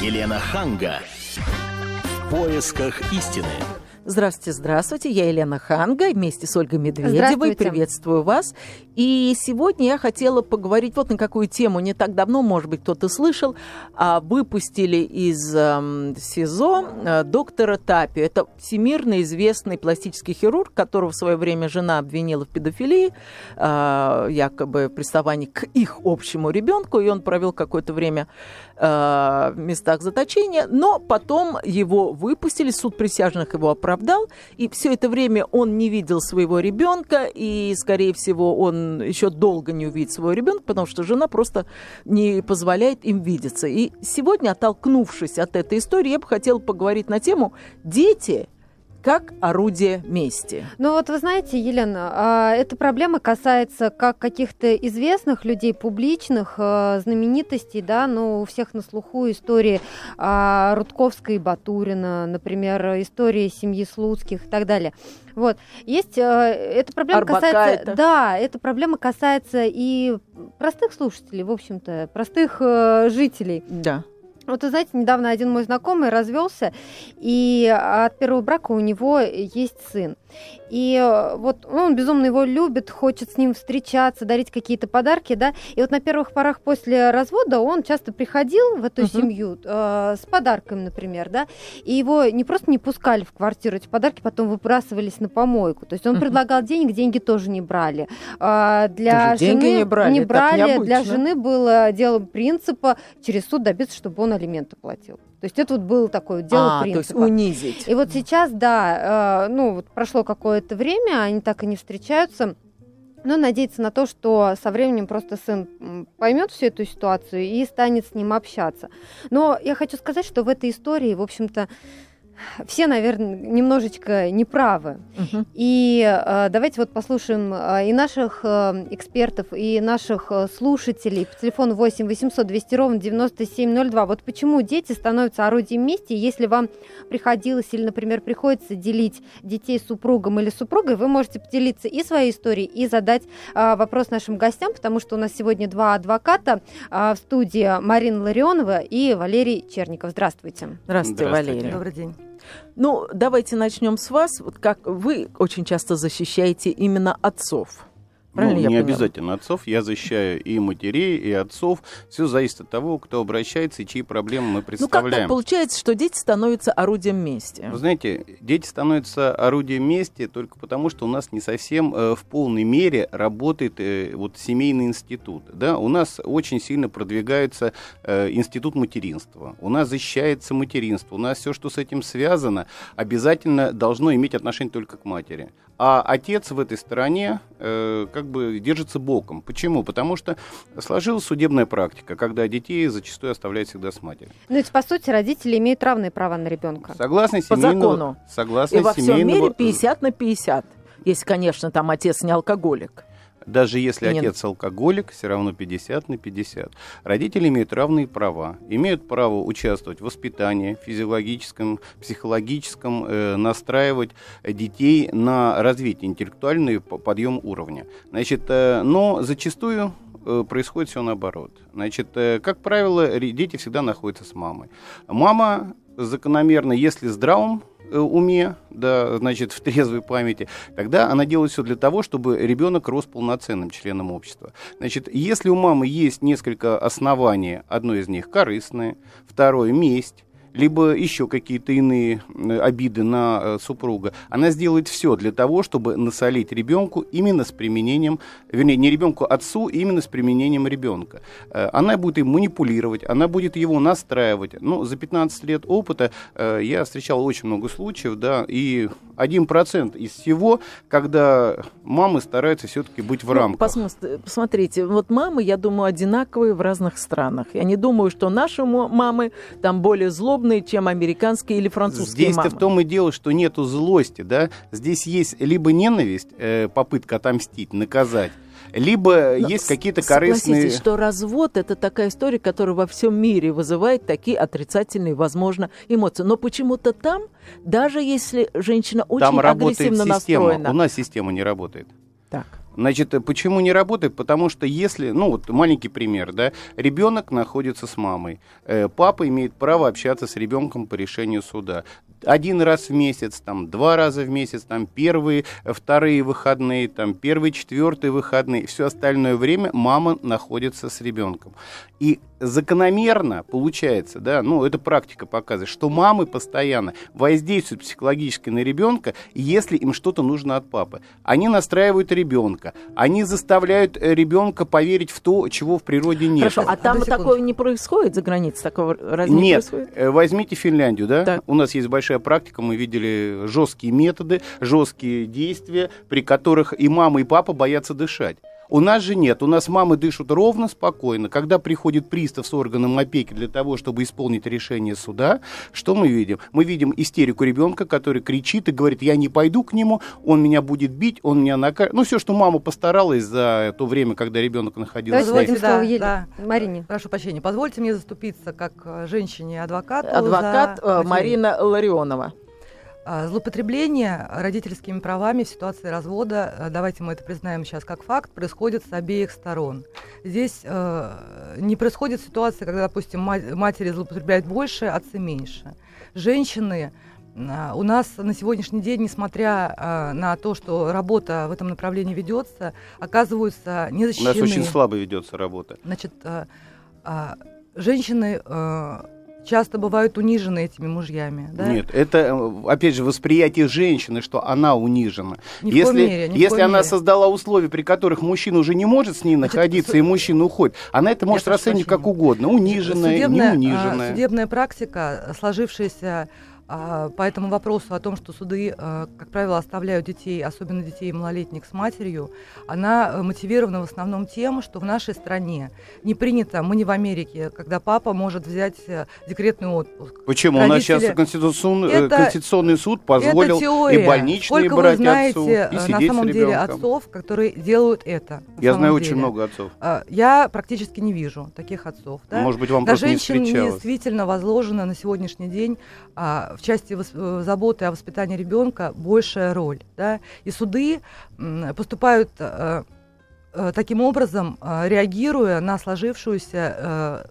Елена Ханга. В поисках истины. Здравствуйте, здравствуйте. Я Елена Ханга вместе с Ольгой Медведевой. Приветствую вас. И сегодня я хотела поговорить вот на какую тему. Не так давно, может быть, кто-то слышал, а выпустили из э, СИЗО доктора Тапи. Это всемирно известный пластический хирург, которого в свое время жена обвинила в педофилии, э, якобы приставании к их общему ребенку, и он провел какое-то время э, местах заточения, но потом его выпустили, суд присяжных его оправдал, и все это время он не видел своего ребенка, и, скорее всего, он еще долго не увидит своего ребенка, потому что жена просто не позволяет им видеться. И сегодня, оттолкнувшись от этой истории, я бы хотела поговорить на тему «Дети как орудие мести. Ну вот вы знаете, Елена, а, эта проблема касается как каких-то известных людей, публичных, а, знаменитостей, да, но у всех на слуху истории а, Рудковской и Батурина, например, истории семьи Слуцких и так далее. Вот. Есть, эта проблема касается, да, эта проблема касается и простых слушателей, в общем-то, простых жителей. Да. Вот, вы знаете, недавно один мой знакомый развелся, и от первого брака у него есть сын. И э, вот ну, он безумно его любит, хочет с ним встречаться, дарить какие-то подарки, да. И вот на первых порах после развода он часто приходил в эту uh-huh. семью э, с подарками, например, да. И его не просто не пускали в квартиру, эти подарки потом выбрасывались на помойку. То есть он uh-huh. предлагал денег, деньги тоже не брали. Э, для Даже жены не брали, не брали для жены было делом принципа через суд добиться, чтобы он алименты платил. То есть это вот было такое дело а, принципа. то есть унизить. И вот сейчас, да, э, ну вот прошло какое-то время, они так и не встречаются. Но надеяться на то, что со временем просто сын поймет всю эту ситуацию и станет с ним общаться. Но я хочу сказать, что в этой истории, в общем-то, все, наверное, немножечко неправы. Угу. И э, давайте вот послушаем э, и наших э, экспертов, и наших э, слушателей по телефону 8 800 200 ровно 9702. Вот почему дети становятся орудием мести, если вам приходилось или, например, приходится делить детей с супругом или супругой, вы можете поделиться и своей историей, и задать э, вопрос нашим гостям, потому что у нас сегодня два адвоката э, в студии Марина Ларионова и Валерий Черников. Здравствуйте. Здравствуйте, Здравствуйте. Валерий. Добрый день. Ну, давайте начнем с вас. Вот как вы очень часто защищаете именно отцов. Правильно ну, я не поняла? обязательно отцов. Я защищаю и матерей, и отцов. Все зависит от того, кто обращается и чьи проблемы мы Ну, как представляем. так получается, что дети становятся орудием мести? Вы знаете, дети становятся орудием мести только потому, что у нас не совсем э, в полной мере работает э, вот семейный институт. Да? У нас очень сильно продвигается э, институт материнства. У нас защищается материнство. У нас все, что с этим связано, обязательно должно иметь отношение только к матери. А отец в этой стороне э, как бы держится боком. Почему? Потому что сложилась судебная практика, когда детей зачастую оставляют всегда с матерью. Ну, ведь, по сути, родители имеют равные права на ребенка. Согласно По семейного... закону. Согласно И во всем семейного... мире 50 на 50. Если, конечно, там отец не алкоголик. Даже если И не- отец алкоголик, все равно 50 на 50. Родители имеют равные права. Имеют право участвовать в воспитании, физиологическом, психологическом, э, настраивать детей на развитие, интеллектуальный подъем уровня. Значит, э, но зачастую э, происходит все наоборот. Значит, э, как правило, дети всегда находятся с мамой. Мама закономерно, если здравым уме, да, значит, в трезвой памяти, тогда она делает все для того, чтобы ребенок рос полноценным членом общества. Значит, если у мамы есть несколько оснований, одно из них корыстное, второе месть, либо еще какие-то иные э, обиды на э, супруга, она сделает все для того, чтобы насолить ребенку именно с применением, вернее, не ребенку, а отцу, именно с применением ребенка. Э, Она будет им манипулировать, она будет его настраивать. Ну, за 15 лет опыта я встречал очень много случаев, да, и 1% из всего, когда мамы стараются все-таки быть в Ну, рамках. посмотри- посмотрите, вот мамы, я думаю, одинаковые в разных странах. Я не думаю, что наши мамы там более злобные, чем американские или французские Здесь-то мамы. в том и дело, что нету злости, да. Здесь есть либо ненависть, э, попытка отомстить, наказать, либо Но есть какие-то Согласитесь, корыстные... что развод это такая история, которая во всем мире вызывает такие отрицательные, возможно, эмоции. Но почему-то там, даже если женщина очень Там агрессивно система. настроена, У нас система не работает. так. Значит, почему не работает? Потому что если, ну вот маленький пример, да, ребенок находится с мамой, э, папа имеет право общаться с ребенком по решению суда один раз в месяц, там, два раза в месяц, там, первые, вторые выходные, там, первые, четвертые выходные, все остальное время мама находится с ребенком. И закономерно получается, да, ну, это практика показывает, что мамы постоянно воздействуют психологически на ребенка, если им что-то нужно от папы. Они настраивают ребенка, они заставляют э, ребенка поверить в то, чего в природе нет. Хорошо, а там такое не происходит за границей? Такого разве нет. не происходит? Э, возьмите Финляндию, да? Так. У нас есть большая практика, мы видели жесткие методы, жесткие действия, при которых и мама, и папа боятся дышать. У нас же нет. У нас мамы дышат ровно, спокойно. Когда приходит пристав с органом опеки для того, чтобы исполнить решение суда, что мы видим? Мы видим истерику ребенка, который кричит и говорит, я не пойду к нему, он меня будет бить, он меня накажет. Ну, все, что мама постаралась за то время, когда ребенок находился. Давайте да, да. Марине. Прошу прощения. Позвольте мне заступиться как э, женщине-адвокату. Адвокат за... Э, Марина Ларионова. А, злоупотребление родительскими правами в ситуации развода, э, давайте мы это признаем сейчас как факт, происходит с обеих сторон. Здесь э, не происходит ситуация, когда, допустим, матери злоупотребляют больше, отцы меньше. Женщины э, у нас на сегодняшний день, несмотря э, на то, что работа в этом направлении ведется, оказываются незащищены. У нас очень слабо ведется работа. Значит, э, э, женщины э, часто бывают унижены этими мужьями. Да? Нет, это, э, опять же, восприятие женщины, что она унижена. Ни если мере, ни если она мере. создала условия, при которых мужчина уже не может с ней Значит, находиться, су... и мужчина уходит, она это может расценивать как угодно, униженная, судебная, не униженная. Судебная практика, сложившаяся а, по этому вопросу о том, что суды, а, как правило, оставляют детей, особенно детей малолетних с матерью, она э, мотивирована в основном тем, что в нашей стране не принято, мы не в Америке, когда папа может взять э, декретный отпуск. Почему? Родители... У нас сейчас конституционный, э, это, Конституционный суд позволил и больничные Сколько брать вы знаете, отцу, и на самом деле отцов, которые делают это? Я знаю деле. очень много отцов. А, я практически не вижу таких отцов. Да? Может быть, вам На просто женщин не действительно возложено на сегодняшний день в части э, заботы о воспитании ребенка большая роль. Да? И суды поступают э, э, таким образом, реагируя на сложившуюся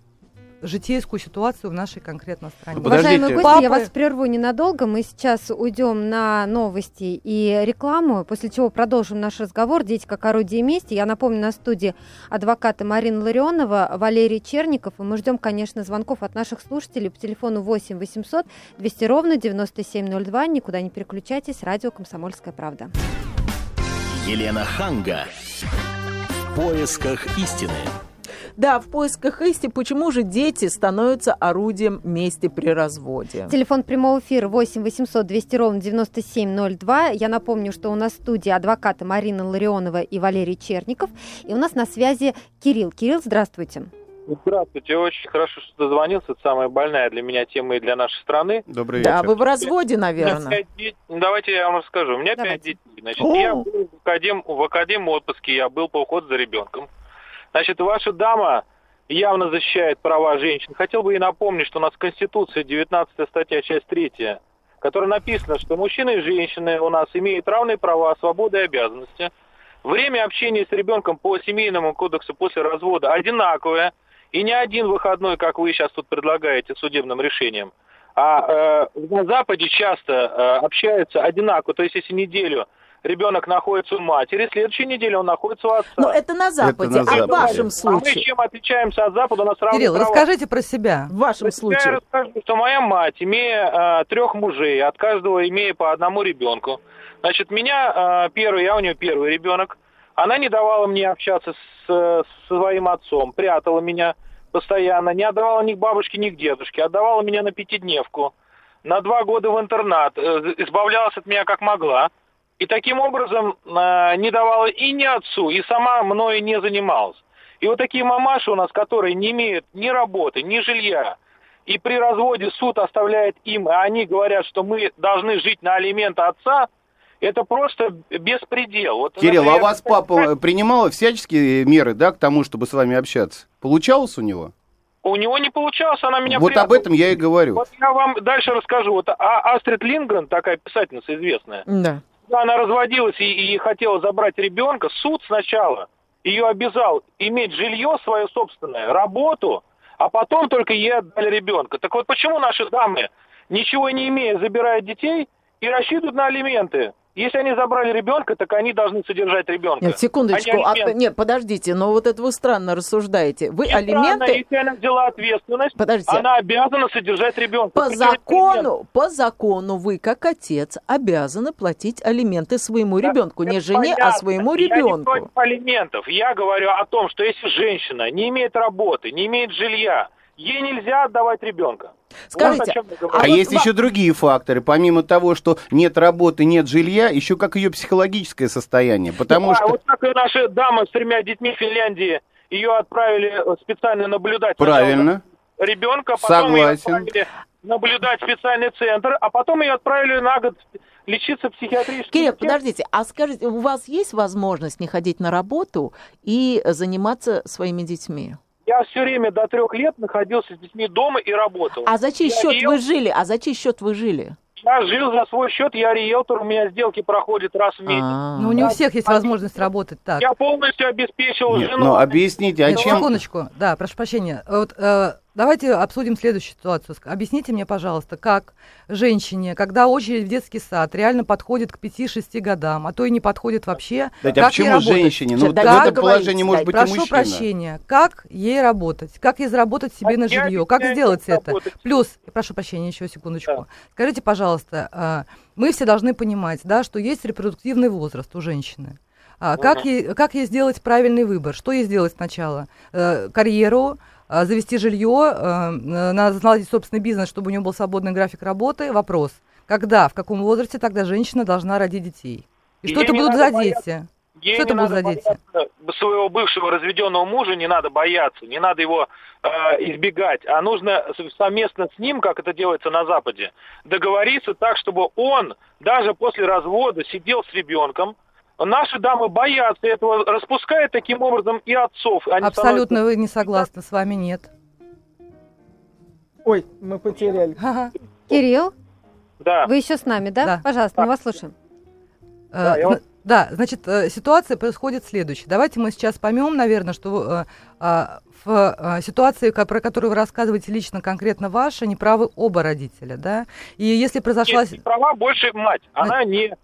житейскую ситуацию в нашей конкретно стране. Уважаемые гости, Папы... я вас прерву ненадолго. Мы сейчас уйдем на новости и рекламу, после чего продолжим наш разговор. Дети как орудие мести. Я напомню, на студии адвокаты Марина Ларионова, Валерий Черников. И мы ждем, конечно, звонков от наших слушателей по телефону 8 800 200 ровно 9702. Никуда не переключайтесь. Радио «Комсомольская правда». Елена Ханга. В поисках истины. Да, в поисках истины, почему же дети становятся орудием мести при разводе? Телефон прямого эфира 8 800 200 ровно 9702. Я напомню, что у нас в студии адвокаты Марина Ларионова и Валерий Черников. И у нас на связи Кирилл. Кирилл, здравствуйте. Здравствуйте, очень хорошо, что дозвонился. Это самая больная для меня тема и для нашей страны. Добрый вечер. Да, вы в разводе, наверное. Давайте я вам расскажу. У меня пять детей. Значит, я был в академ... в академ отпуске, я был по уходу за ребенком. Значит, ваша дама явно защищает права женщин. Хотел бы и напомнить, что у нас Конституция, 19 статья, часть 3, которая написано, что мужчины и женщины у нас имеют равные права, свободы и обязанности. Время общения с ребенком по семейному кодексу после развода одинаковое. И не один выходной, как вы сейчас тут предлагаете судебным решением. А э, на Западе часто э, общаются одинаково. То есть, если неделю ребенок находится у матери, в следующей неделе он находится у отца. Но это на Западе, это на а в вашем случае? А мы чем отличаемся от Запада? У нас Кирилл, права. расскажите про себя. В вашем про случае. Я расскажу, что моя мать, имея э, трех мужей, от каждого имея по одному ребенку, значит, меня э, первый, я у нее первый ребенок, она не давала мне общаться с, с своим отцом, прятала меня постоянно, не отдавала ни к бабушке, ни к дедушке, отдавала меня на пятидневку, на два года в интернат, э, избавлялась от меня как могла. И таким образом э, не давала и ни отцу, и сама мною не занималась. И вот такие мамаши у нас, которые не имеют ни работы, ни жилья, и при разводе суд оставляет им, и они говорят, что мы должны жить на алименты отца, это просто беспредел. Вот, Кирилл, например, а вас папа принимал всяческие меры, да, к тому, чтобы с вами общаться? Получалось у него? У него не получалось, она меня Вот прятала. об этом я и говорю. Вот я вам дальше расскажу. Вот а, Астрид Лингрен, такая писательница известная, да когда она разводилась и, и хотела забрать ребенка, суд сначала ее обязал иметь жилье свое собственное, работу, а потом только ей отдали ребенка. Так вот почему наши дамы, ничего не имея, забирают детей и рассчитывают на алименты? Если они забрали ребенка, так они должны содержать ребенка. Нет, секундочку. А, нет, подождите, но вот это вы странно рассуждаете. Вы Не алименты... Странно, если она взяла ответственность, Подождите. она обязана содержать ребенка. По закону, по закону вы, как отец, обязаны платить алименты своему ребенку. Не жене, а понятно. своему Я не ребенку. алиментов. Я говорю о том, что если женщина не имеет работы, не имеет жилья, ей нельзя отдавать ребенка. Скажите, вот а есть еще другие факторы. Помимо того, что нет работы, нет жилья, еще как ее психологическое состояние. Потому А, что... вот как и наша дама с тремя детьми в Финляндии, ее отправили специально наблюдать. Правильно. Ребенка, потом ее Согласен. отправили наблюдать в специальный центр, а потом ее отправили на год лечиться психиатрическим. Кирилл, центром. подождите, а скажите, у вас есть возможность не ходить на работу и заниматься своими детьми? Я все время до трех лет находился с детьми дома и работал. А за чей Я счет ел- вы жили? А за чей счет вы жили? Я жил за свой счет, я риэлтор, у меня сделки проходят раз в месяц. А. Ну, не у всех есть возможность работать так. Я полностью обеспечил Нет, жену. ну объясните, о Нет, чем... секундочку. Да, прошу прощения. Вот э, давайте обсудим следующую ситуацию. Объясните мне, пожалуйста, как женщине, когда очередь в детский сад реально подходит к 5-6 годам, а то и не подходит вообще, Дать, как а ей почему работать? женщине? Ну, вот в дайте этом положении может дайте. быть и Прошу мужчина. прощения, как ей работать? Как ей заработать себе А на жилье? Как сделать как это? работать. Плюс, прошу прощения, еще секундочку. Да. Скажите, пожалуйста, а, мы все должны понимать, да, что есть репродуктивный возраст у женщины. А, как, ей, как ей сделать правильный выбор? Что ей сделать сначала? Э, карьеру, завести жилье, э, надо наладить собственный бизнес, чтобы у нее был свободный график работы. Вопрос. Когда, в каком возрасте тогда женщина должна родить детей? И что Ей это будут за бояться. дети? Ей Что это будут за дети? Своего бывшего разведенного мужа не надо бояться, не надо его э, избегать, а нужно совместно с ним, как это делается на Западе, договориться так, чтобы он даже после развода сидел с ребенком. Наши дамы боятся этого, распускают таким образом и отцов. Они Абсолютно вы не согласны, с вами нет. Ой, мы потеряли. Ага. Кирилл, становятся- Да. вы еще с нами, да? Да. Пожалуйста, мы вас слушаем. Да, Э, я зна- вас- Да, значит, э, ситуация происходит следующая. Давайте мы сейчас поймем, наверное, что э, в ситуации, про которую вы рассказываете лично конкретно ваша, неправы оба родителя, да? И если произошла... Нет, права больше мать. Она не,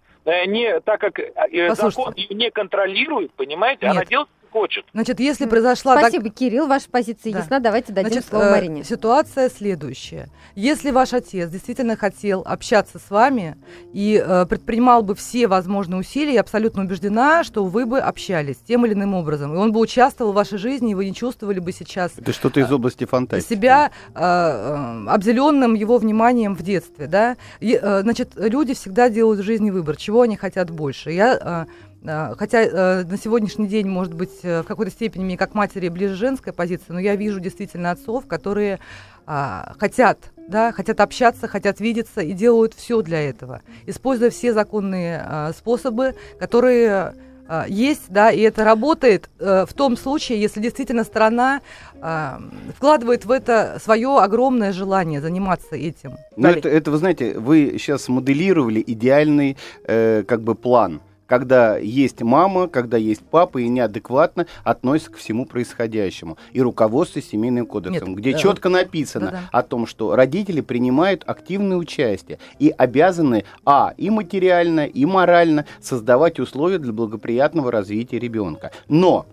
не так как э, Послушайте. закон ее не контролирует, понимаете, она Нет. делает, что хочет. Значит, если произошла... так- Спасибо, Кирилл, ваша позиция Да. ясна. Давайте дадим Значит, слово э, Марине. ситуация следующая. Если ваш отец действительно хотел общаться с вами и э, предпринимал бы все возможные усилия, я абсолютно убеждена, что вы бы общались тем или иным образом. И он бы участвовал в вашей жизни, и вы не чувствовали бы сейчас Это что-то из области фантастики. себя э, э, обделенным его вниманием в детстве, да. И, э, значит, люди всегда делают в жизни выбор, чего они хотят больше. Я э, э, Хотя э, на сегодняшний день, может быть, э, в какой-то степени мне как матери ближе женская позиция, но я вижу действительно отцов, которые а, хотят, да, хотят общаться, хотят видеться и делают все для этого, используя все законные а, способы, которые а, есть, да, и это работает э, в том случае, если действительно страна а, вкладывает в это свое огромное желание заниматься этим. Ну, это, это, вы знаете, вы сейчас моделировали идеальный э, как бы план. Когда есть мама, когда есть папа, и неадекватно относятся ко всему происходящему. И руководство семейным кодексом, Нет, где э, четко написано да-да. о том, что родители принимают активное участие и обязаны, а, и материально, и морально создавать условия для благоприятного развития ребенка. Но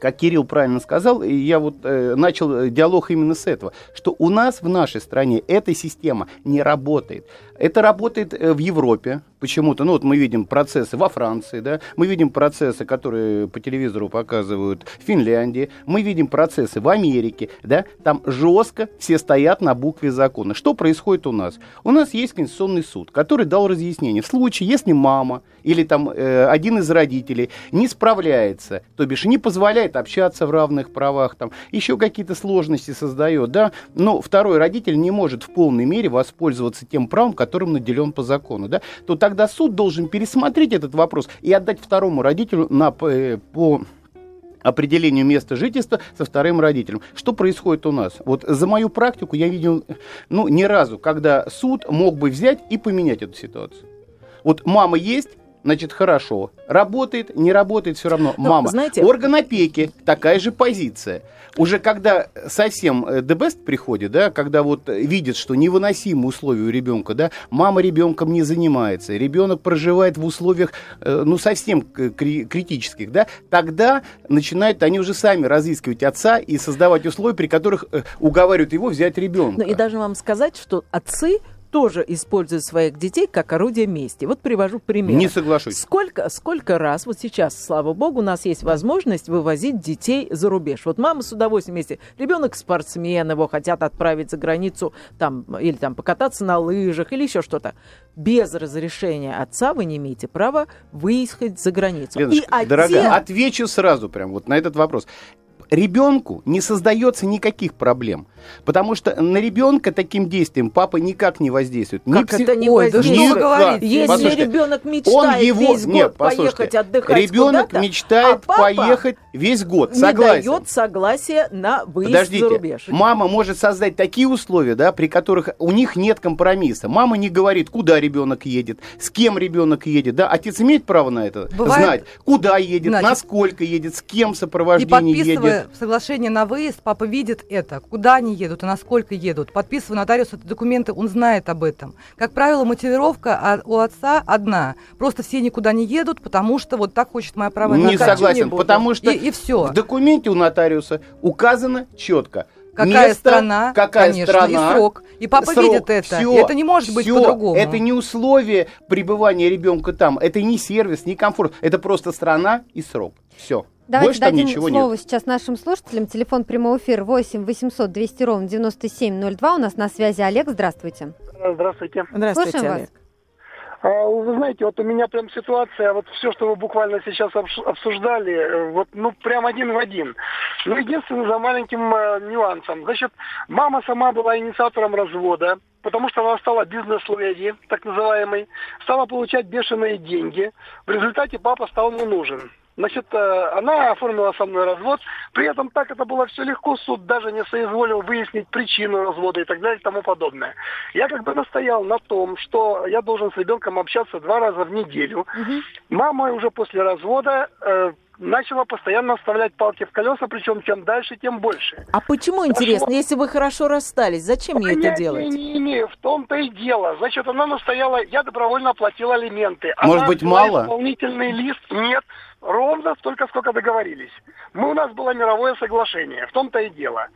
как Кирилл правильно сказал, и я вот э, начал э, диалог именно с этого, что у нас в нашей стране эта система не работает. Это работает э, в Европе почему-то. Ну вот мы видим процессы во Франции, да, мы видим процессы, которые по телевизору показывают в Финляндии, мы видим процессы в Америке, да, там жестко все стоят на букве закона. Что происходит у нас? У нас есть Конституционный суд, который дал разъяснение. В случае, если мама или там э, один из родителей не справляется, то бишь не позволяет общаться в равных правах, там еще какие-то сложности создает, да, но второй родитель не может в полной мере воспользоваться тем правом, которым наделен по закону, да, то тогда суд должен пересмотреть этот вопрос и отдать второму родителю на, э, по определению места жительства со вторым родителем. Что происходит у нас? Вот за мою практику я видел, ну, ни разу, когда суд мог бы взять и поменять эту ситуацию. Вот мама есть, значит, хорошо. Работает, не работает, все равно. Ну, Мама. знаете- Орган опеки, такая же позиция. Уже когда совсем э, the best приходит, да, когда вот видит, что невыносимы условия у ребенка, да, мама ребенком не занимается, ребенок проживает в условиях, э, ну, совсем критических, да, тогда начинают они уже сами разыскивать отца и создавать условия, при которых э, уговаривают его взять ребенка. Ну и даже вам сказать, что отцы тоже используют своих детей как орудие мести. Вот привожу пример. Не соглашусь. Сколько, сколько раз, вот сейчас, слава богу, у нас есть возможность вывозить детей за рубеж. Вот мама с удовольствием, если ребенок спортсмен, его хотят отправить за границу, там, или там покататься на лыжах, или еще что-то. Без разрешения отца вы не имеете права выехать за границу. Леночка, И отец- дорогая, отвечу сразу прям вот на этот вопрос. Ребенку не создается никаких проблем, потому что на ребенка таким действием папа никак не воздействует. Ни Как псих- это не Ой, да что вы говорите? Если Послушайте, ребенок он мечтает его весь год нет, поехать отдыхать ребенок куда-то, мечтает а папа поехать весь год, не согласен. дает согласия на выезд Подождите, за рубеж. мама может создать такие условия, да, при которых у них нет компромисса. Мама не говорит, куда ребенок едет, с кем ребенок едет, да. Отец имеет право на это Бывает- знать, куда едет, Значит, насколько едет, с кем в И едет. соглашение на выезд, папа видит это, куда они едут и насколько едут. Подписывая нотариус эти документы, он знает об этом. Как правило, мотивировка у отца одна. Просто все никуда не едут, потому что вот так хочет моя правая Не не согласен, буду. потому что И, и все. в документе у нотариуса указано четко. Какая место, страна, какая конечно, страна, и срок. И папа срок. видит это. Всё, И это не может быть по-другому. Это не условие пребывания ребенка там. Это не сервис, не комфорт. Это просто страна и срок. Все. Давайте Больше там дадим ничего слово нет. сейчас нашим слушателям. Телефон прямого эфира 8 800 200 ровно 9702. У нас на связи Олег. Здравствуйте. Здравствуйте. Здравствуйте, Слушаем Олег. А, Вы знаете, вот у меня прям ситуация, вот все, что вы буквально сейчас обсуждали, э, вот, ну, прям один в один. Ну, единственное, за маленьким э, нюансом. Значит, мама сама была инициатором развода, потому что она стала бизнес-леди, так называемой, стала получать бешеные деньги. В результате папа стал не нужен. Значит, э, она оформила со мной развод. При этом так это было все легко. Суд даже не соизволил выяснить причину развода и так далее и тому подобное. Я как бы настоял на том, что я должен с ребенком общаться два раза в неделю. Мама уже после развода э, начала постоянно вставлять палки в колеса, причем чем дальше, тем больше. А почему, интересно, если вы хорошо расстались, зачем ей это делать? не имею, в том-то и дело. Значит, она настояла, я добровольно оплатил алименты. Может Она быть, мало? Исполнительный лист нет, ровно столько, сколько договорились. Мы, у нас было мировое соглашение, в том-то и дело.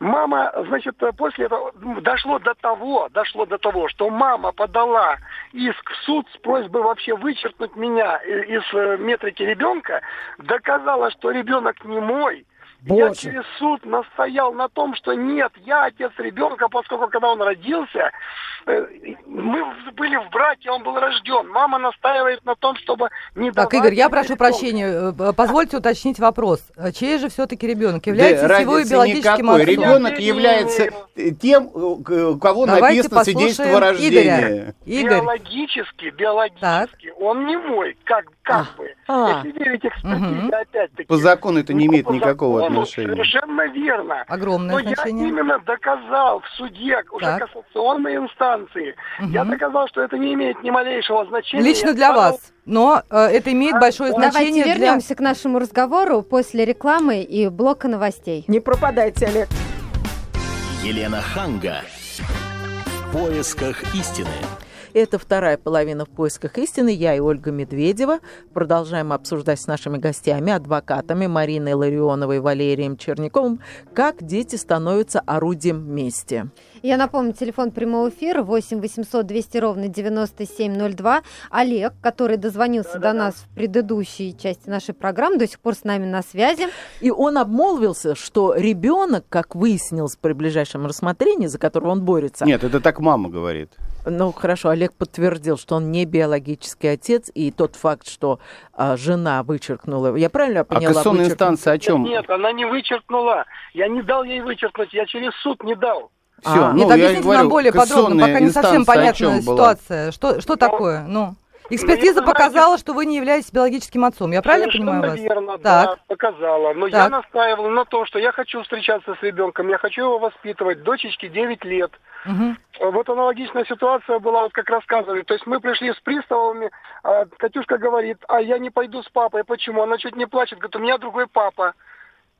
Мама, значит, после этого дошло до того, дошло до того, что мама подала иск в суд с просьбой вообще вычеркнуть меня из э, метрики ребенка, доказала, что ребенок не мой. Я Боже. через суд настоял на том, что нет, я отец ребенка, поскольку когда он родился, э, мы были в браке, он был рожден. Мама настаивает на том, чтобы не Так, Игорь, я прошу ребенка. прощения, э, э, позвольте уточнить вопрос. Чей же все-таки ребенок? Является Да, его биологическим никакой. отцом? Ребенок Я является тем, у кого Давайте написано свидетельство о рождении. Игорь, Биологически, биологически, он не мой, как, как бы. А. Если верить экспертизе, Мгм. опять-таки. По закону это не имеет никакого закону отношения. Совершенно верно. огромное Но я значение. именно доказал в суде, уже Так. кассационной инстанции, я Мгм. доказал, что это не имеет ни малейшего значения. Лично Я для сказал, вас. Но э, это имеет большое Давайте значение для... вернемся к нашему разговору после рекламы и блока новостей. Не пропадайте, Олег. Елена Ханга. В поисках истины. Это вторая половина в поисках истины. Я и Ольга Медведева. Продолжаем обсуждать с нашими гостями, адвокатами Мариной Ларионовой и Валерием Черняковым, как дети становятся орудием мести. Я напомню, телефон прямого эфира 8 800 200 ровно 9702. Олег, который дозвонился до нас в предыдущей части нашей программы, до сих пор с нами на связи. И он обмолвился, что ребенок, как выяснилось при ближайшем рассмотрении, за которого он борется, Нет, это так мама говорит. Ну хорошо, Олег подтвердил, что он не биологический отец, и тот факт, что а, жена вычеркнула, я правильно А поняла? кассационная вычеркну- инстанция о чем? Нет, она не вычеркнула. Я не дал ей вычеркнуть, я через суд не дал. Все, А, ну, Нет, я объясните говорю, нам более подробно, пока не совсем понятна чем была? ситуация. Что, что такое? Ну, экспертиза показала, что вы не являетесь биологическим отцом. Я правильно Совершенно понимаю вас? верно, Так. да, показала. Но я Так. настаивал на том, что я хочу встречаться с ребенком, я хочу его воспитывать. Дочечке 9 лет. Угу. Вот аналогичная ситуация была, вот как рассказывали. То есть мы пришли с приставами, а Катюшка говорит, а я не пойду с папой. Почему? Она чуть не плачет, говорит, у меня другой папа.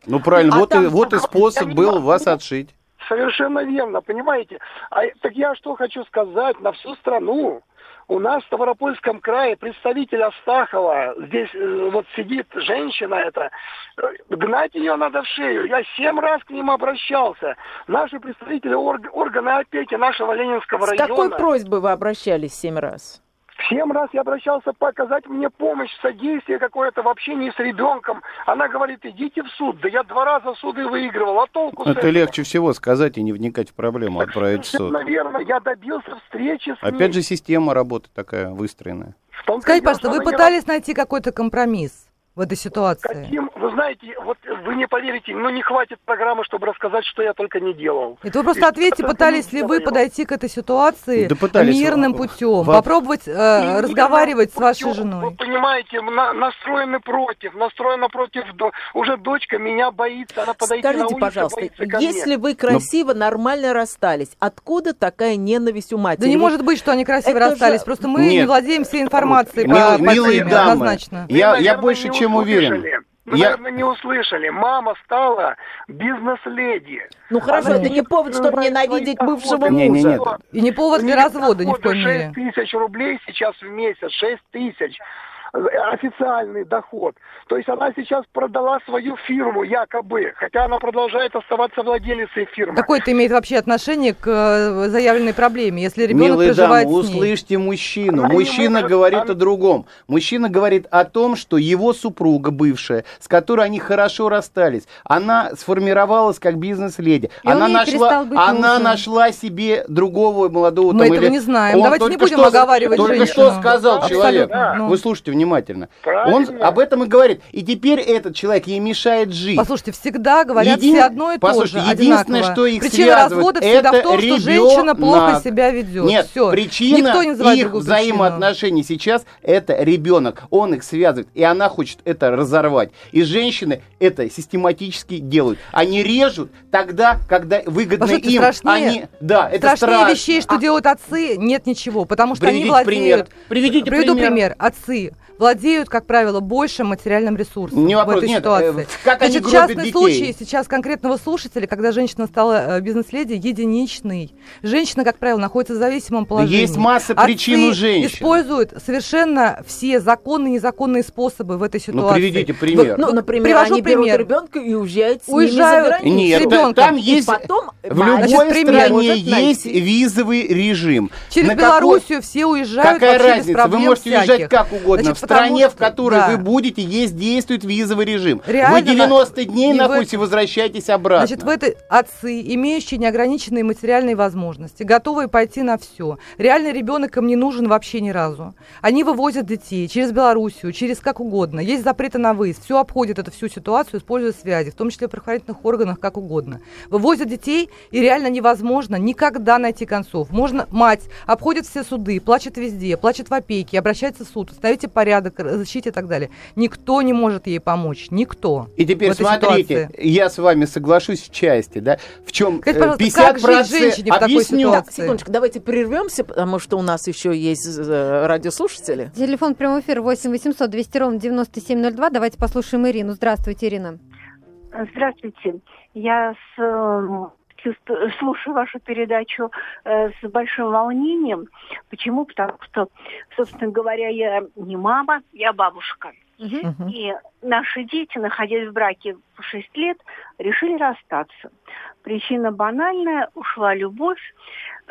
Ну правильно, а вот, там, и, вот и способ был вас отшить. Совершенно верно, понимаете? А, так я что хочу сказать на всю страну. У нас в Ставропольском крае представитель Астахова, здесь э, вот сидит женщина эта, э, гнать ее надо в шею. Я семь раз к ним обращался. Наши представители орг, органы опеки нашего Ленинского С района. С какой просьбой вы обращались семь раз? Семь раз я обращался показать мне помощь, содействие какое-то в общении с ребенком. Она говорит, идите в суд. Да я два раза суды выигрывал, а толку Это этого? легче всего сказать и не вникать в проблему, отправить в суд. Наверное, я добился встречи с Опять ней. же, система работы такая выстроенная. Скажите, пожалуйста, вы пытались найти какой-то компромисс? В этой ситуации? Каким, вы знаете, вот вы не поверите, но не хватит программы, чтобы рассказать, что я только не делал. Это вы просто и ответьте, пытались ли вы подойти к этой ситуации да пытались, мирным путем, в... попробовать э, разговаривать с вашей женой? Вы понимаете, на, настроены против, настроена против, уже дочка меня боится, она подойти Скажите, на улицу, пожалуйста, если вы красиво, но... нормально расстались, откуда такая ненависть у матери? Да не может быть, что они красиво Это расстались, же... просто мы Нет. не владеем всей информацией Мил, по, милые дамы, однозначно. Я, я больше, чем чем уверен. Вы, я... наверное, не услышали. Мама стала бизнес-леди. Ну хорошо, Она это не повод, чтобы ненавидеть бывшего мужа. Не, не, нет. И не повод для развода ни в коем мере. 6 тысяч рублей сейчас в месяц, 6 тысяч официальный доход. То есть она сейчас продала свою фирму якобы, хотя она продолжает оставаться владелицей фирмы. Какое это имеет вообще отношение к э, заявленной проблеме, если ребенок Милые проживает дамы, с ней? услышьте мужчину. Она Мужчина может, говорит она... о другом. Мужчина говорит о том, что его супруга бывшая, с которой они хорошо расстались, она сформировалась как бизнес-леди. Она нашла, она нашла себе другого молодого. Мы там, этого или... не знаем. Давайте не будем что, оговаривать Только женщину. что сказал человек. Да. Вы слушайте внимательно. Правильно. Он об этом и говорит. И теперь этот человек ей мешает жить. Послушайте, всегда говорят Един... все одно и то же, единственное, что их Причина развода всегда в том, что женщина плохо себя ведет. Нет, Все. причина их взаимоотношений сейчас это ребенок. Он их связывает, и она хочет это разорвать. И женщины это систематически делают. Они режут тогда, когда выгодно Послушайте, им. Страшнее, они, да, это страшнее страшно. вещей, что а... делают отцы, нет ничего, потому что Приведите они владеют. Пример. Приведите Приведу пример. пример. Отцы владеют, как правило, большим материальным ресурсом не вопрос, в этой нет, ситуации. Э, как Значит, они частный детей? случай сейчас конкретного слушателя, когда женщина стала э, бизнес-леди, единичный. Женщина, как правило, находится в зависимом положении. Есть масса причин у женщин. используют совершенно все законные и незаконные способы в этой ситуации. Ну, приведите пример. Ну, например, Привожу они пример. берут ребенка и уезжают с Уезжают ними за Нет, ребенком. там есть, потом в любой Значит, стране есть визовый режим. Через На Белоруссию какой... все уезжают Какая разница? Вы можете всяких. уезжать как угодно. Значит, в стране, что, в которой да. вы будете, есть действует визовый режим. Реально, вы 90 дней находитесь и возвращаетесь обратно. Значит, в этой отцы, имеющие неограниченные материальные возможности, готовые пойти на все. Реальный ребенок им не нужен вообще ни разу. Они вывозят детей через Белоруссию, через как угодно. Есть запреты на выезд. Все обходит эту всю ситуацию, используя связи, в том числе в правоохранительных органах, как угодно. Вывозят детей, и реально невозможно никогда найти концов. Можно, мать обходит все суды, плачет везде, плачет в опеке, обращается в суд, ставите порядок, защите и так далее. Никто не может ей помочь. Никто. И теперь смотрите, ситуации. я с вами соглашусь в части, да, в чем Скажите, 50 как жить женщине в такой ситуации? Так, секундочку, давайте прервемся, потому что у нас еще есть э, радиослушатели. Телефон прямой эфир 8 800 200 ровно 9702. Давайте послушаем Ирину. Здравствуйте, Ирина. Здравствуйте. Я с э, слушаю вашу передачу э, с большим волнением. Почему? Потому что, собственно говоря, я не мама, я бабушка. Угу. И наши дети, находясь в браке по 6 лет, решили расстаться. Причина банальная, ушла любовь.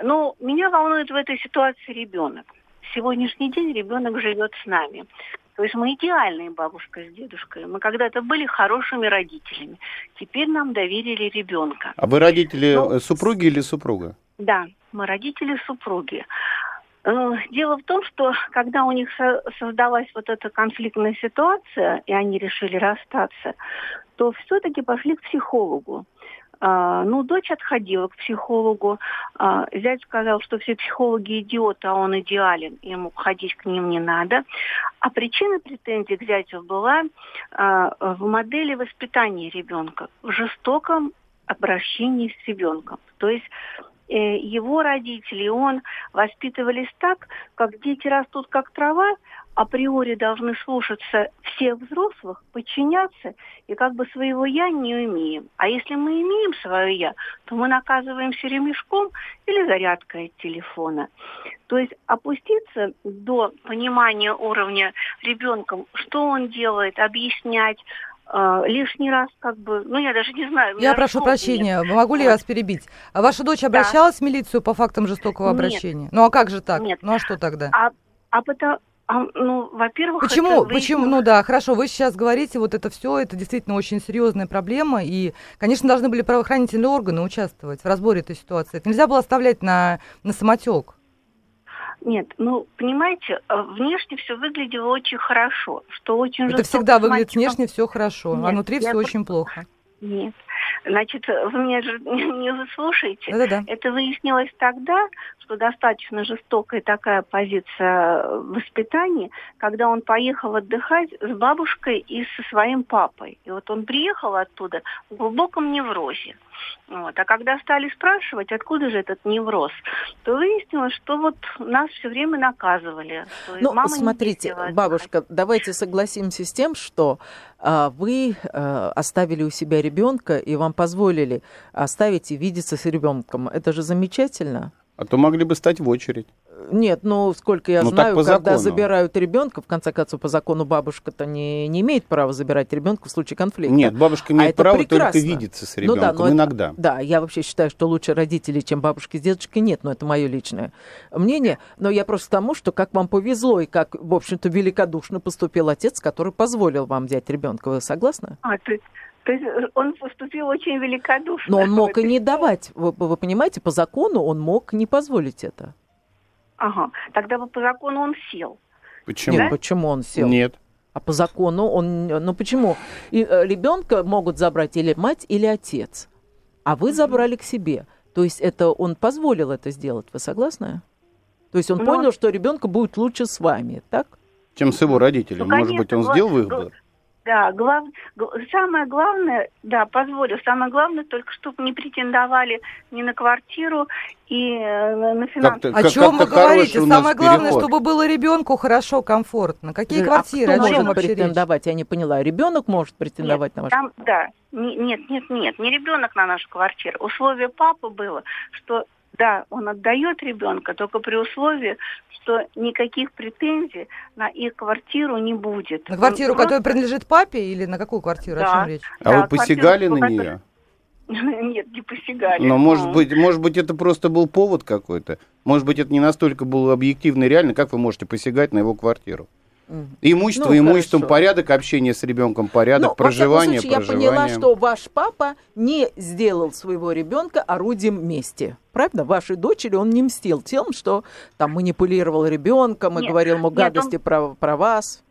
Но меня волнует в этой ситуации ребенок. Сегодняшний день ребенок живет с нами. То есть мы идеальные бабушка с дедушкой. Мы когда-то были хорошими родителями. Теперь нам доверили ребенка. А вы родители ну, супруги или супруга? Да, мы родители супруги. Э, дело в том, что когда у них создалась вот эта конфликтная ситуация, и они решили расстаться, то все-таки пошли к психологу. А, ну, дочь отходила к психологу. А, зять сказал, что все психологи идиоты, а он идеален, ему ходить к ним не надо. А причина претензий к зятю была а, в модели воспитания ребенка, в жестоком обращении с ребенком. То есть его родители он воспитывались так, как дети растут как трава, априори должны слушаться всех взрослых, подчиняться и как бы своего «я» не имеем. А если мы имеем свое «я», то мы наказываемся ремешком или зарядкой от телефона. То есть опуститься до понимания уровня ребенком, что он делает, объяснять, Uh, лишний раз как бы, ну я даже не знаю. Я прошу прощения, нет. могу ли я вас перебить? А ваша дочь обращалась да. в милицию по фактам жестокого нет. обращения? Ну а как же так? Нет. Ну а что тогда? А, а потому, а, ну, во-первых, почему? Это почему? Ну да, хорошо. Вы сейчас говорите, вот это все, это действительно очень серьезная проблема, и, конечно, должны были правоохранительные органы участвовать в разборе этой ситуации. Это нельзя было оставлять на на самотек. Нет, ну, понимаете, э, внешне все выглядело очень хорошо, что очень Это всегда выглядит внешне все хорошо, а Нет, а внутри все очень плохо. Нет. Значит, вы меня же не заслушаете. Да-да-да. Это выяснилось тогда, что достаточно жестокая такая позиция воспитания, когда он поехал отдыхать с бабушкой и со своим папой. И вот он приехал оттуда в глубоком неврозе. Вот. А когда стали спрашивать, откуда же этот невроз, то выяснилось, что вот нас все время наказывали. Ну, смотрите, бабушка, давайте согласимся с тем, что а, вы а, оставили у себя ребенка и вам позволили оставить и видеться с ребенком. Это же замечательно. А то могли бы стать в очередь. Нет, ну, сколько я ну, знаю, когда закону. забирают ребенка, в конце концов, по закону бабушка-то не, не имеет права забирать ребенка в случае конфликта. Нет, бабушка имеет а право только видеться с ребенком, ну, да, иногда. Это, да, я вообще считаю, что лучше родители, чем бабушки с дедушкой, нет, но это мое личное мнение. Но я просто тому, что как вам повезло и как, в общем-то, великодушно поступил отец, который позволил вам взять ребенка. Вы согласны? А, то есть то есть он поступил очень великодушно. Но он мог и не давать. Вы, вы понимаете, по закону он мог не позволить это. Ага. Тогда бы по закону он сел. Почему? Нет, почему он сел? Нет. А по закону он... Ну почему? И, э, ребенка могут забрать или мать, или отец. А вы забрали к себе. То есть это он позволил это сделать. Вы согласны? То есть он Но... Ну, понял, что ребенка будет лучше с вами, так? Чем с его родителями. Ну, Может быть, он сделал выбор? Да, глав... самое главное, да, позволю, самое главное только, чтобы не претендовали ни на квартиру и э, на финансовую. О чем вы говорите? Самое главное, переход. чтобы было ребенку хорошо, комфортно. Какие да, квартиры? А кто может претендовать? Речь? Я не поняла. Ребенок может претендовать нет, на вашу? Там, да, нет, нет, нет, не ребенок на нашу квартиру. Условие папы было, что да, он отдает ребенка, только при условии, что никаких претензий на их квартиру не будет. На квартиру, он которая просто... принадлежит папе, или на какую квартиру? Да. О чем речь? А да, вы посягали на нее? Нет, не посягали. Но может быть, может быть, это просто был повод какой-то. Может быть, это не настолько было объективно и реально, как вы можете посягать на его квартиру. Имущество, ну, имуществом, хорошо. порядок общения с ребенком, порядок ну, проживания, случае, проживания. Я поняла, что ваш папа не сделал своего ребенка орудием мести. Правда? Вашей дочери он не мстил тем, что там манипулировал ребенком и говорил ему гадости он... про, про вас.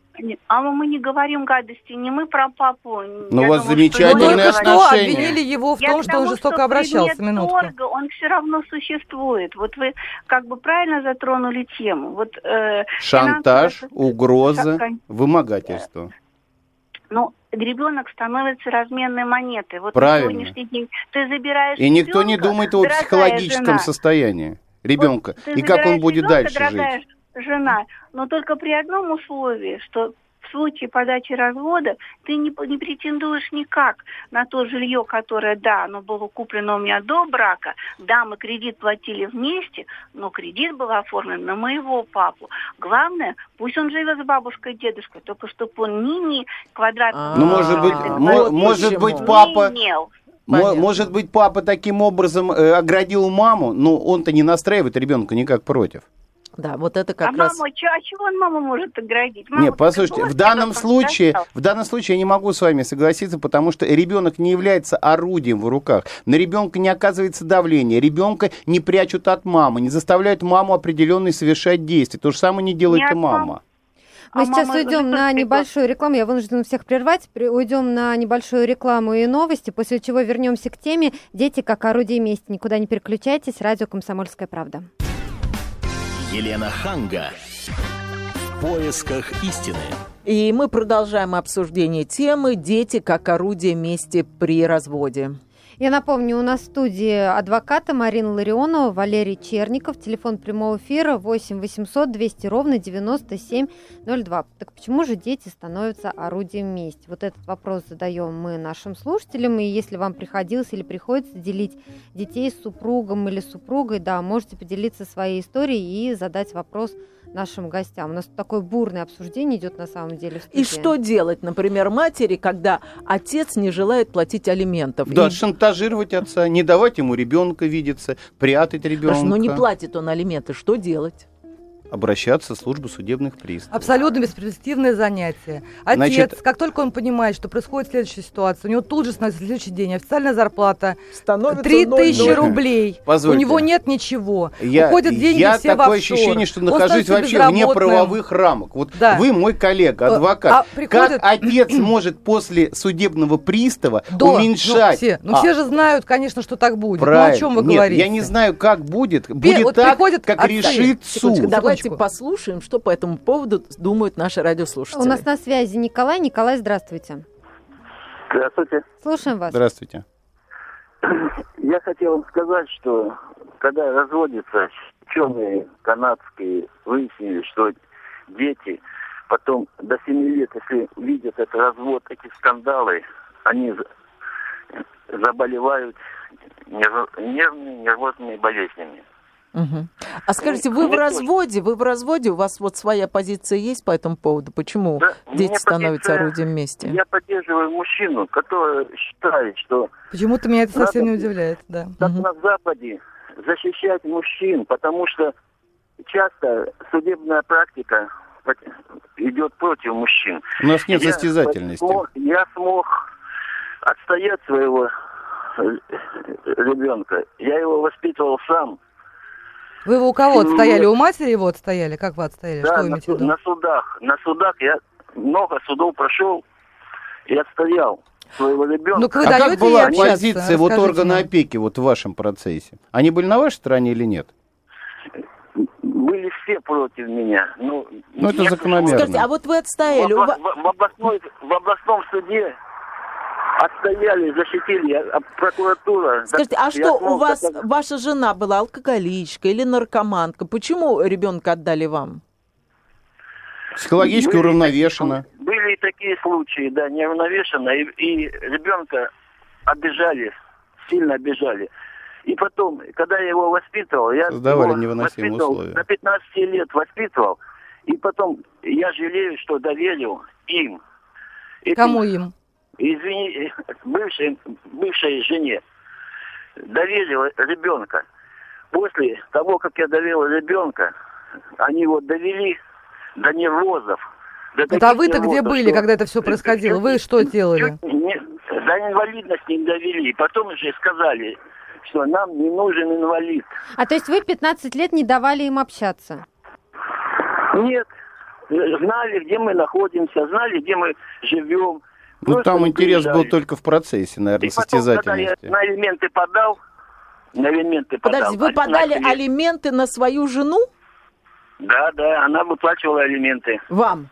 А мы не говорим гадости, не мы про папу. Но у вас думаю, замечательные что отношения. обвинили его в Я том, что он жестоко что обращался. Минутку. Торга, он все равно существует. Вот вы как бы правильно затронули тему. Вот, э, Шантаж, финансовая... угроза, вымогательство. Ну, ребенок становится разменной монетой. Вот Правильно. на сегодняшний день ты забираешь И никто ребенка, не думает о психологическом жена. состоянии ребенка. Вот и как он будет ребенка, дальше жить жена, но только при одном условии, что в случае подачи развода ты не, не претендуешь никак на то жилье, которое, да, оно было куплено у меня до брака, да, мы кредит платили вместе, но кредит был оформлен на моего папу. Главное, пусть он живет с бабушкой и дедушкой, только чтобы он ни-ни квадратный... Ну, может быть, может быть, папа... Понятно. Может быть, папа таким образом э, оградил маму, но он-то не настраивает ребенка никак против. Да, вот это как а раз... мама, а чего он маму может оградить? Мама Нет, послушайте, в данном случае, в данном случае я не могу с вами согласиться, потому что ребенок не является орудием в руках. На ребенка не оказывается давление, ребенка не прячут от мамы, не заставляют маму определенные совершать действия. То же самое не делает не и мама. Мы а сейчас уйдем на небольшую рекламу. Я вынуждена всех прервать. Уйдем на небольшую рекламу и новости, после чего вернемся к теме «Дети как орудие мести». Никуда не переключайтесь. Радио «Комсомольская правда». Елена Ханга. В поисках истины. И мы продолжаем обсуждение темы «Дети как орудие мести при разводе». Я напомню, у нас в студии адвокаты Марина Ларионова, Валерий Черников, телефон прямого эфира 8 800 200 ровно 9702. Так почему же дети становятся орудием мести? Вот этот вопрос задаем мы нашим слушателям, и если вам приходилось или приходится делить детей с супругом или супругой, да, можете поделиться своей историей и задать вопрос нашим гостям. У нас такое бурное обсуждение идет на самом деле. И что делать, например, матери, когда отец не желает платить алиментов? Да, и... шантажировать отца, не давать ему ребенка видеться, прятать ребенка. Но не платит он алименты, что делать? Обращаться в службу судебных приставов. Абсолютно бесперспективное занятие. Отец, Значит, как только он понимает, что происходит следующая ситуация, у него тут же на следующий день официальная зарплата становится 3000 рублей. Позвольте. У него нет ничего. Я, Уходят деньги я все такое в ощущение, что нахожусь вообще вне правовых рамок. Вот да. вы мой коллега, адвокат. А, приходит... Как отец может после судебного пристава До. уменьшать? Ну, все, ну, а. все же знают, конечно, что так будет. Правильно. Ну, о чем вы нет, говорите? Я не знаю, как будет. Будет вот так, как отцы. решит суд. Давай Давайте послушаем, что по этому поводу думают наши радиослушатели. У нас на связи Николай. Николай, здравствуйте. Здравствуйте. Слушаем вас. Здравствуйте. Я хотел сказать, что когда разводятся ученые канадские, выяснили, что дети потом до 7 лет, если видят этот развод, эти скандалы, они заболевают нервными, нервозными болезнями. Угу. А скажите, вы в разводе, вы в разводе, у вас вот своя позиция есть по этому поводу? Почему да, дети становятся орудием мести? Я поддерживаю мужчину, который считает, что... Почему-то меня это совсем не удивляет, да. Как угу. на Западе защищать мужчин, потому что часто судебная практика идет против мужчин. У нас нет я состязательности. Смог, я смог отстоять своего ребенка. Я его воспитывал сам. Вы его у кого отстояли? У матери его отстояли? Как вы отстояли? Да, Что вы имеете в виду? на судах. На судах я много судов прошел и отстоял своего ребенка. Ну, а как была позиция вот органа опеки вот в вашем процессе? Они были на вашей стороне или нет? Были все против меня. Ну, ну это закономерно. Скажите, а вот вы отстояли... В, в, в, областной, в областном суде отстояли, защитили, а прокуратура... Скажите, а что, у вас доказать. ваша жена была алкоголичка или наркоманка? Почему ребенка отдали вам? Психологически были, уравновешена. Были и такие случаи, да, неуравновешенно, и, и ребенка обижали, сильно обижали. И потом, когда я его воспитывал, я Создавали его воспитывал, условия. до 15 лет воспитывал, и потом я жалею, что доверил им. Этим, Кому им? Извини, бывшей, бывшей жене доверил ребенка. После того, как я довел ребенка, они его довели до неврозов. До это а вы-то где были, когда это все происходило? Вы что делали? Не, до инвалидности не довели. Потом уже сказали, что нам не нужен инвалид. А то есть вы 15 лет не давали им общаться? Нет. Знали, где мы находимся, знали, где мы живем. Ну, там интерес был только в процессе, наверное, и состязательности. Потом, когда я на элементы подал, на элементы подал. Подожди, вы подали начали... алименты на свою жену? Да, да, она выплачивала алименты. Вам?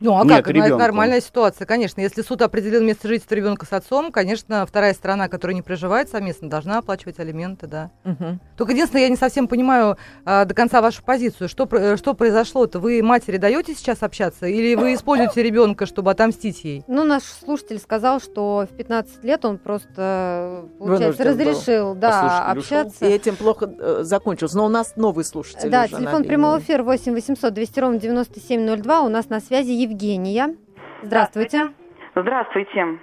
Ну, а Нет, как? Это нормальная ситуация, конечно. Если суд определил место жительства ребенка с отцом, конечно, вторая сторона, которая не проживает совместно, должна оплачивать алименты, да. Угу. Только единственное, я не совсем понимаю а, до конца вашу позицию. Что, э, что произошло-то? Вы матери даете сейчас общаться или вы используете ребенка, чтобы отомстить ей? Ну, наш слушатель сказал, что в 15 лет он просто, получается, разрешил, да, общаться. И этим плохо э, закончилось. Но у нас новый слушатель. Да, телефон прямого эфира 8 800 200 ровно 9702. У нас на связи Евгений. Евгения. Здравствуйте. Здравствуйте.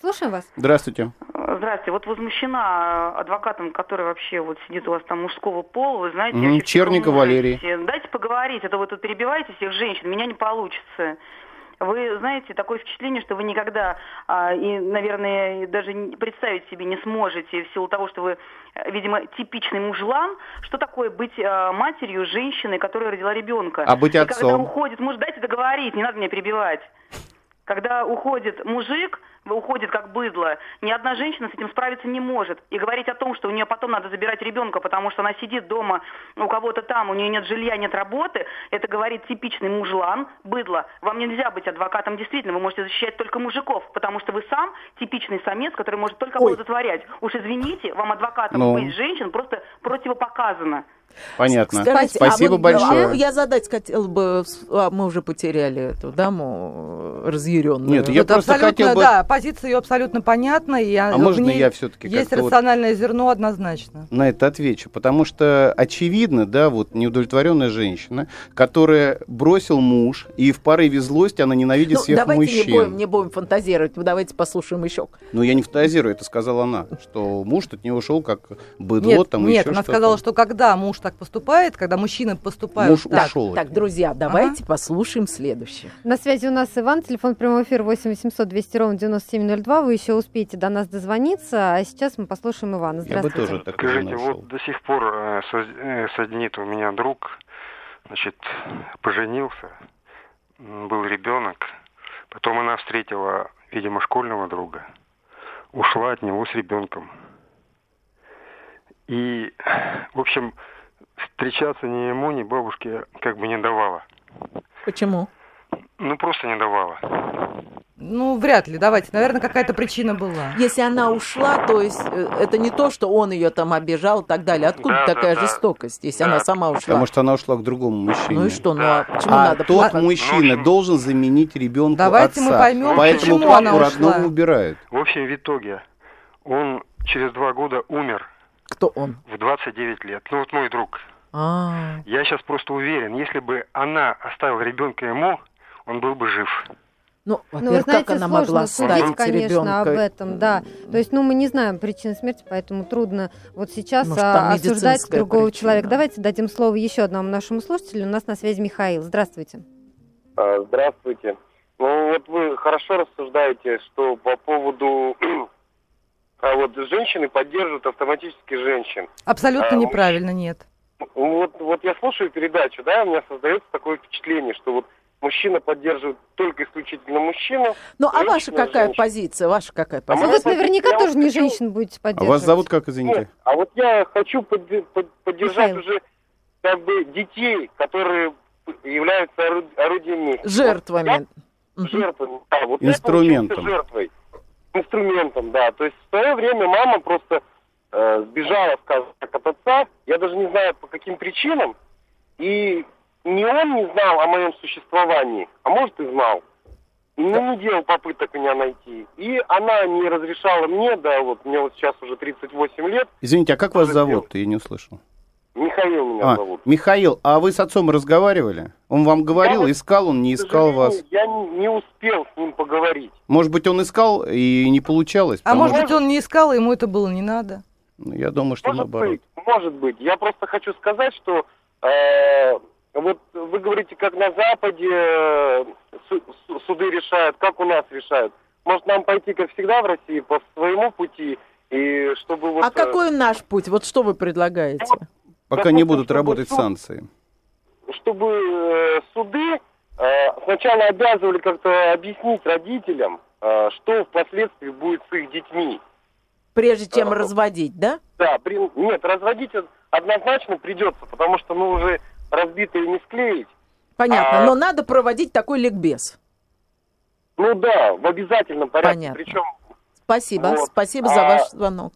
Слушаем вас. Здравствуйте. Здравствуйте. Вот возмущена адвокатом, который вообще вот сидит у вас там мужского пола, вы знаете. Mm, Черников Валерий. Дайте поговорить, а то вы тут перебиваете всех женщин, меня не получится. Вы знаете, такое впечатление, что вы никогда, а, и, наверное, даже представить себе не сможете в силу того, что вы, видимо, типичный мужлан, что такое быть а, матерью, женщиной, которая родила ребенка. А быть отцом? И когда уходит муж, дайте договорить, не надо меня перебивать. Когда уходит мужик, уходит как быдло. Ни одна женщина с этим справиться не может. И говорить о том, что у нее потом надо забирать ребенка, потому что она сидит дома у кого-то там, у нее нет жилья, нет работы, это говорит типичный мужлан, быдло. Вам нельзя быть адвокатом действительно, вы можете защищать только мужиков, потому что вы сам типичный самец, который может только оплодотворять. Уж извините, вам адвокатом Ну. быть женщин просто противопоказано. Понятно. Скажите, Спасибо а вот, большое. а, я задать хотел бы, а, мы уже потеряли эту даму разъяренную. Нет, я Вот просто хотел бы- да, позиция ее абсолютно понятна. И А можно я всё-таки Есть как-то вот- рациональное зерно однозначно. на это отвечу. Потому что очевидно, да, вот неудовлетворенная женщина, которая бросил муж, и в порыве злости она ненавидит Ну, всех давайте мужчин. не будем, не будем фантазировать, ну, давайте послушаем еще. Ну, я не фантазирую, это сказала она, что муж от нее ушел как быдло, Нет, там нет еще она что-то. сказала, что когда муж так поступает, когда мужчины поступают Муж так, ушел. Так, друзья, давайте послушаем следующее. На связи у нас Иван, телефон прямого эфира 8 800 200 ровно 9702. Вы еще успеете до нас дозвониться, а сейчас мы послушаем Ивана. Я бы Здравствуйте. тоже так Скажите, вот до сих пор э, э, соединит у меня друг, значит, поженился, был ребенок, потом она встретила, видимо, школьного друга, ушла от него с ребенком. И, в общем, встречаться ни ему, ни бабушке как бы не давала. Почему? Ну, просто не давала. Ну, вряд ли, давайте. Наверное, какая-то причина была. Если она ушла, то есть э, это не то, что он ее там обижал и так далее. Откуда Да, да, такая да. жестокость, если Да. она сама ушла? Потому что она ушла к другому мужчине. Ну и что, ну а почему А надо тот плакать? мужчина Ну, должен заменить ребенку Давайте отца. мы поймем, Поэтому почему папу она ушла. родного убирают. В общем, в итоге он через два года умер Кто он? в 29 лет. Ну, вот мой друг. А, Я сейчас просто уверен, если бы она оставила ребенка ему, он был бы жив. ну, Ну, вы знаете, как она сложно могла судить, оставить конечно, об ребенка? этом, да. То есть, ну, мы не знаем причины смерти, поэтому трудно вот сейчас Может, а, осуждать другого причина. человека. Давайте дадим слово еще одному нашему слушателю. У нас на связи Михаил. Здравствуйте. А, Здравствуйте. Ну вот вы хорошо рассуждаете, что по поводу а вот женщины поддерживают автоматически женщин. Абсолютно А, неправильно, нет. Вот, вот я слушаю передачу, да, у меня создается такое впечатление, что вот мужчина поддерживает только исключительно мужчину. Ну, а ваша женщина какая женщину. позиция? Ваша какая А Ну, позиция? вы позиция, наверняка я тоже вот не хочу- женщин будете А поддерживать. вас зовут как, извините? Нет, а вот я хочу подде- под- поддержать Михаил. уже как бы детей, которые являются ору- орудием мести. Жертвами. Мгм. жертвой. Да, вот Инструментом. Я жертвой. Инструментом, да. То есть в свое время мама просто э, сбежала, скажем так, от отца. Я даже не знаю по каким причинам. И не он не знал о моем существовании, а может и знал. И не делал попыток меня найти. И она не разрешала мне, да, вот мне вот сейчас уже 38 лет. Извините, а как вас зовут? Я не услышал. Михаил меня А, зовут. Михаил, а вы с отцом разговаривали? Он вам говорил, вот, искал он, не искал вас? Я не, не успел с ним поговорить. Может быть, он искал и не получалось? А может быть, он не искал, и ему это было не надо. Ну, Я думаю, что Может наоборот. быть, может быть. Я просто хочу сказать, что э, вот вы говорите, как на Западе э, су- су- суды решают, как у нас решают. Может нам пойти, как всегда в России, по своему пути, и чтобы вот... А э, какой наш путь? Вот что вы предлагаете? Пока не будут работать суд- санкции. чтобы э, суды э, сначала обязывали как-то объяснить родителям, э, что впоследствии будет с их детьми. Прежде чем А, разводить, да? Да, при... нет, разводить однозначно придется, потому что ну уже разбитые не склеить. Понятно. А- Но надо проводить такой ликбез. Ну да, в обязательном порядке. Понятно. Причем Спасибо. Вот. Спасибо за А- ваш звонок.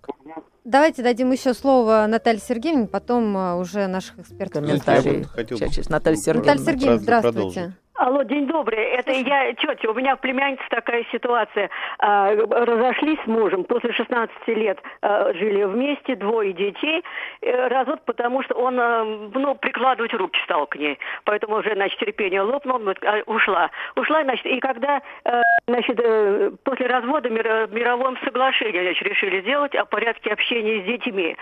Давайте дадим еще слово Наталье Сергеевне, потом а, уже наших экспертов. Комментарии. Я бы хотел Наталья Сергеевна. Наталья Сергеевна, здравствуйте. продолжить. Алло, день добрый. Это я, тетя, у меня племянница такая ситуация. А, разошлись с мужем, после 16 лет а, жили вместе, двое детей. Э, Развод, потому что он, а, ну, прикладывать руки стал к ней. Поэтому уже, значит, терпение лопнуло, ушла. Ушла, значит, и когда, э, значит, э, после развода мир- мировом соглашении, значит, решили сделать о порядке общения с детьми.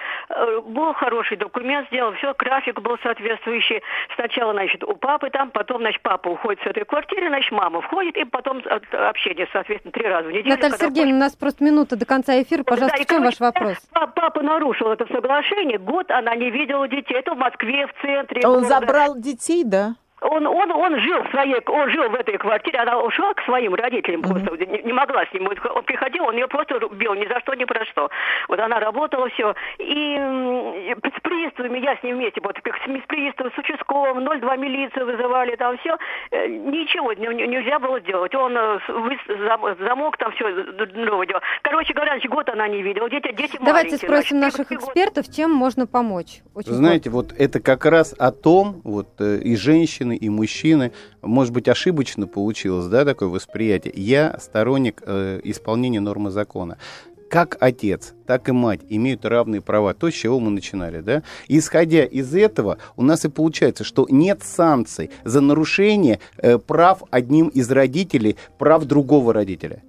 Был хороший документ, сделал все, график был соответствующий. Сначала, значит, у папы там, потом, значит, папа уходит с этой квартиры, значит, мама входит, и потом от- общение, соответственно, три раза в неделю. Наталья Сергеевна, у нас просто минута до конца эфира. Пожалуйста, да, в чем ваш вопрос? па- Папа нарушил это соглашение, год она не видела детей. Это в Москве, в центре. Он города. забрал детей, да? Он, он, он жил в своей, он жил в этой квартире, она ушла к своим родителям, mm-hmm. просто не, не могла с ним. Он приходил, он ее просто бил ни за что, ни про что. Вот она работала все. И с приставами я с ним вместе, вот с приставом, с участковым, 02 милицию вызывали, там все. Э, ничего нельзя было делать. Он э, замок там все новое делал. Короче говоря, год она не видела. Дети, дети Давайте спросим значит, наших экспертов, чем можно помочь. Очень Знаете, вот это как раз о том, вот э, и женщины, и мужчины, может быть, ошибочно получилось, да, такое восприятие. Я сторонник э, исполнения нормы закона как отец, так и мать имеют равные права. То, с чего мы начинали, да? Исходя из этого, у нас и получается, что нет санкций за нарушение э, прав одним из родителей, прав другого родителя.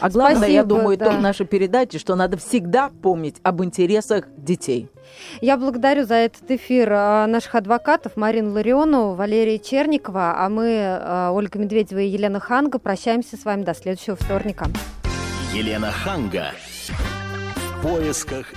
А главное, Спасибо, я думаю, да. в нашей передаче, что надо всегда помнить об интересах детей. Я благодарю за этот эфир а, наших адвокатов Марину Ларионову, Валерия Черникова, а мы, а, Ольга Медведева и Елена Ханга, прощаемся с вами до следующего вторника. Елена Ханга. В поисках.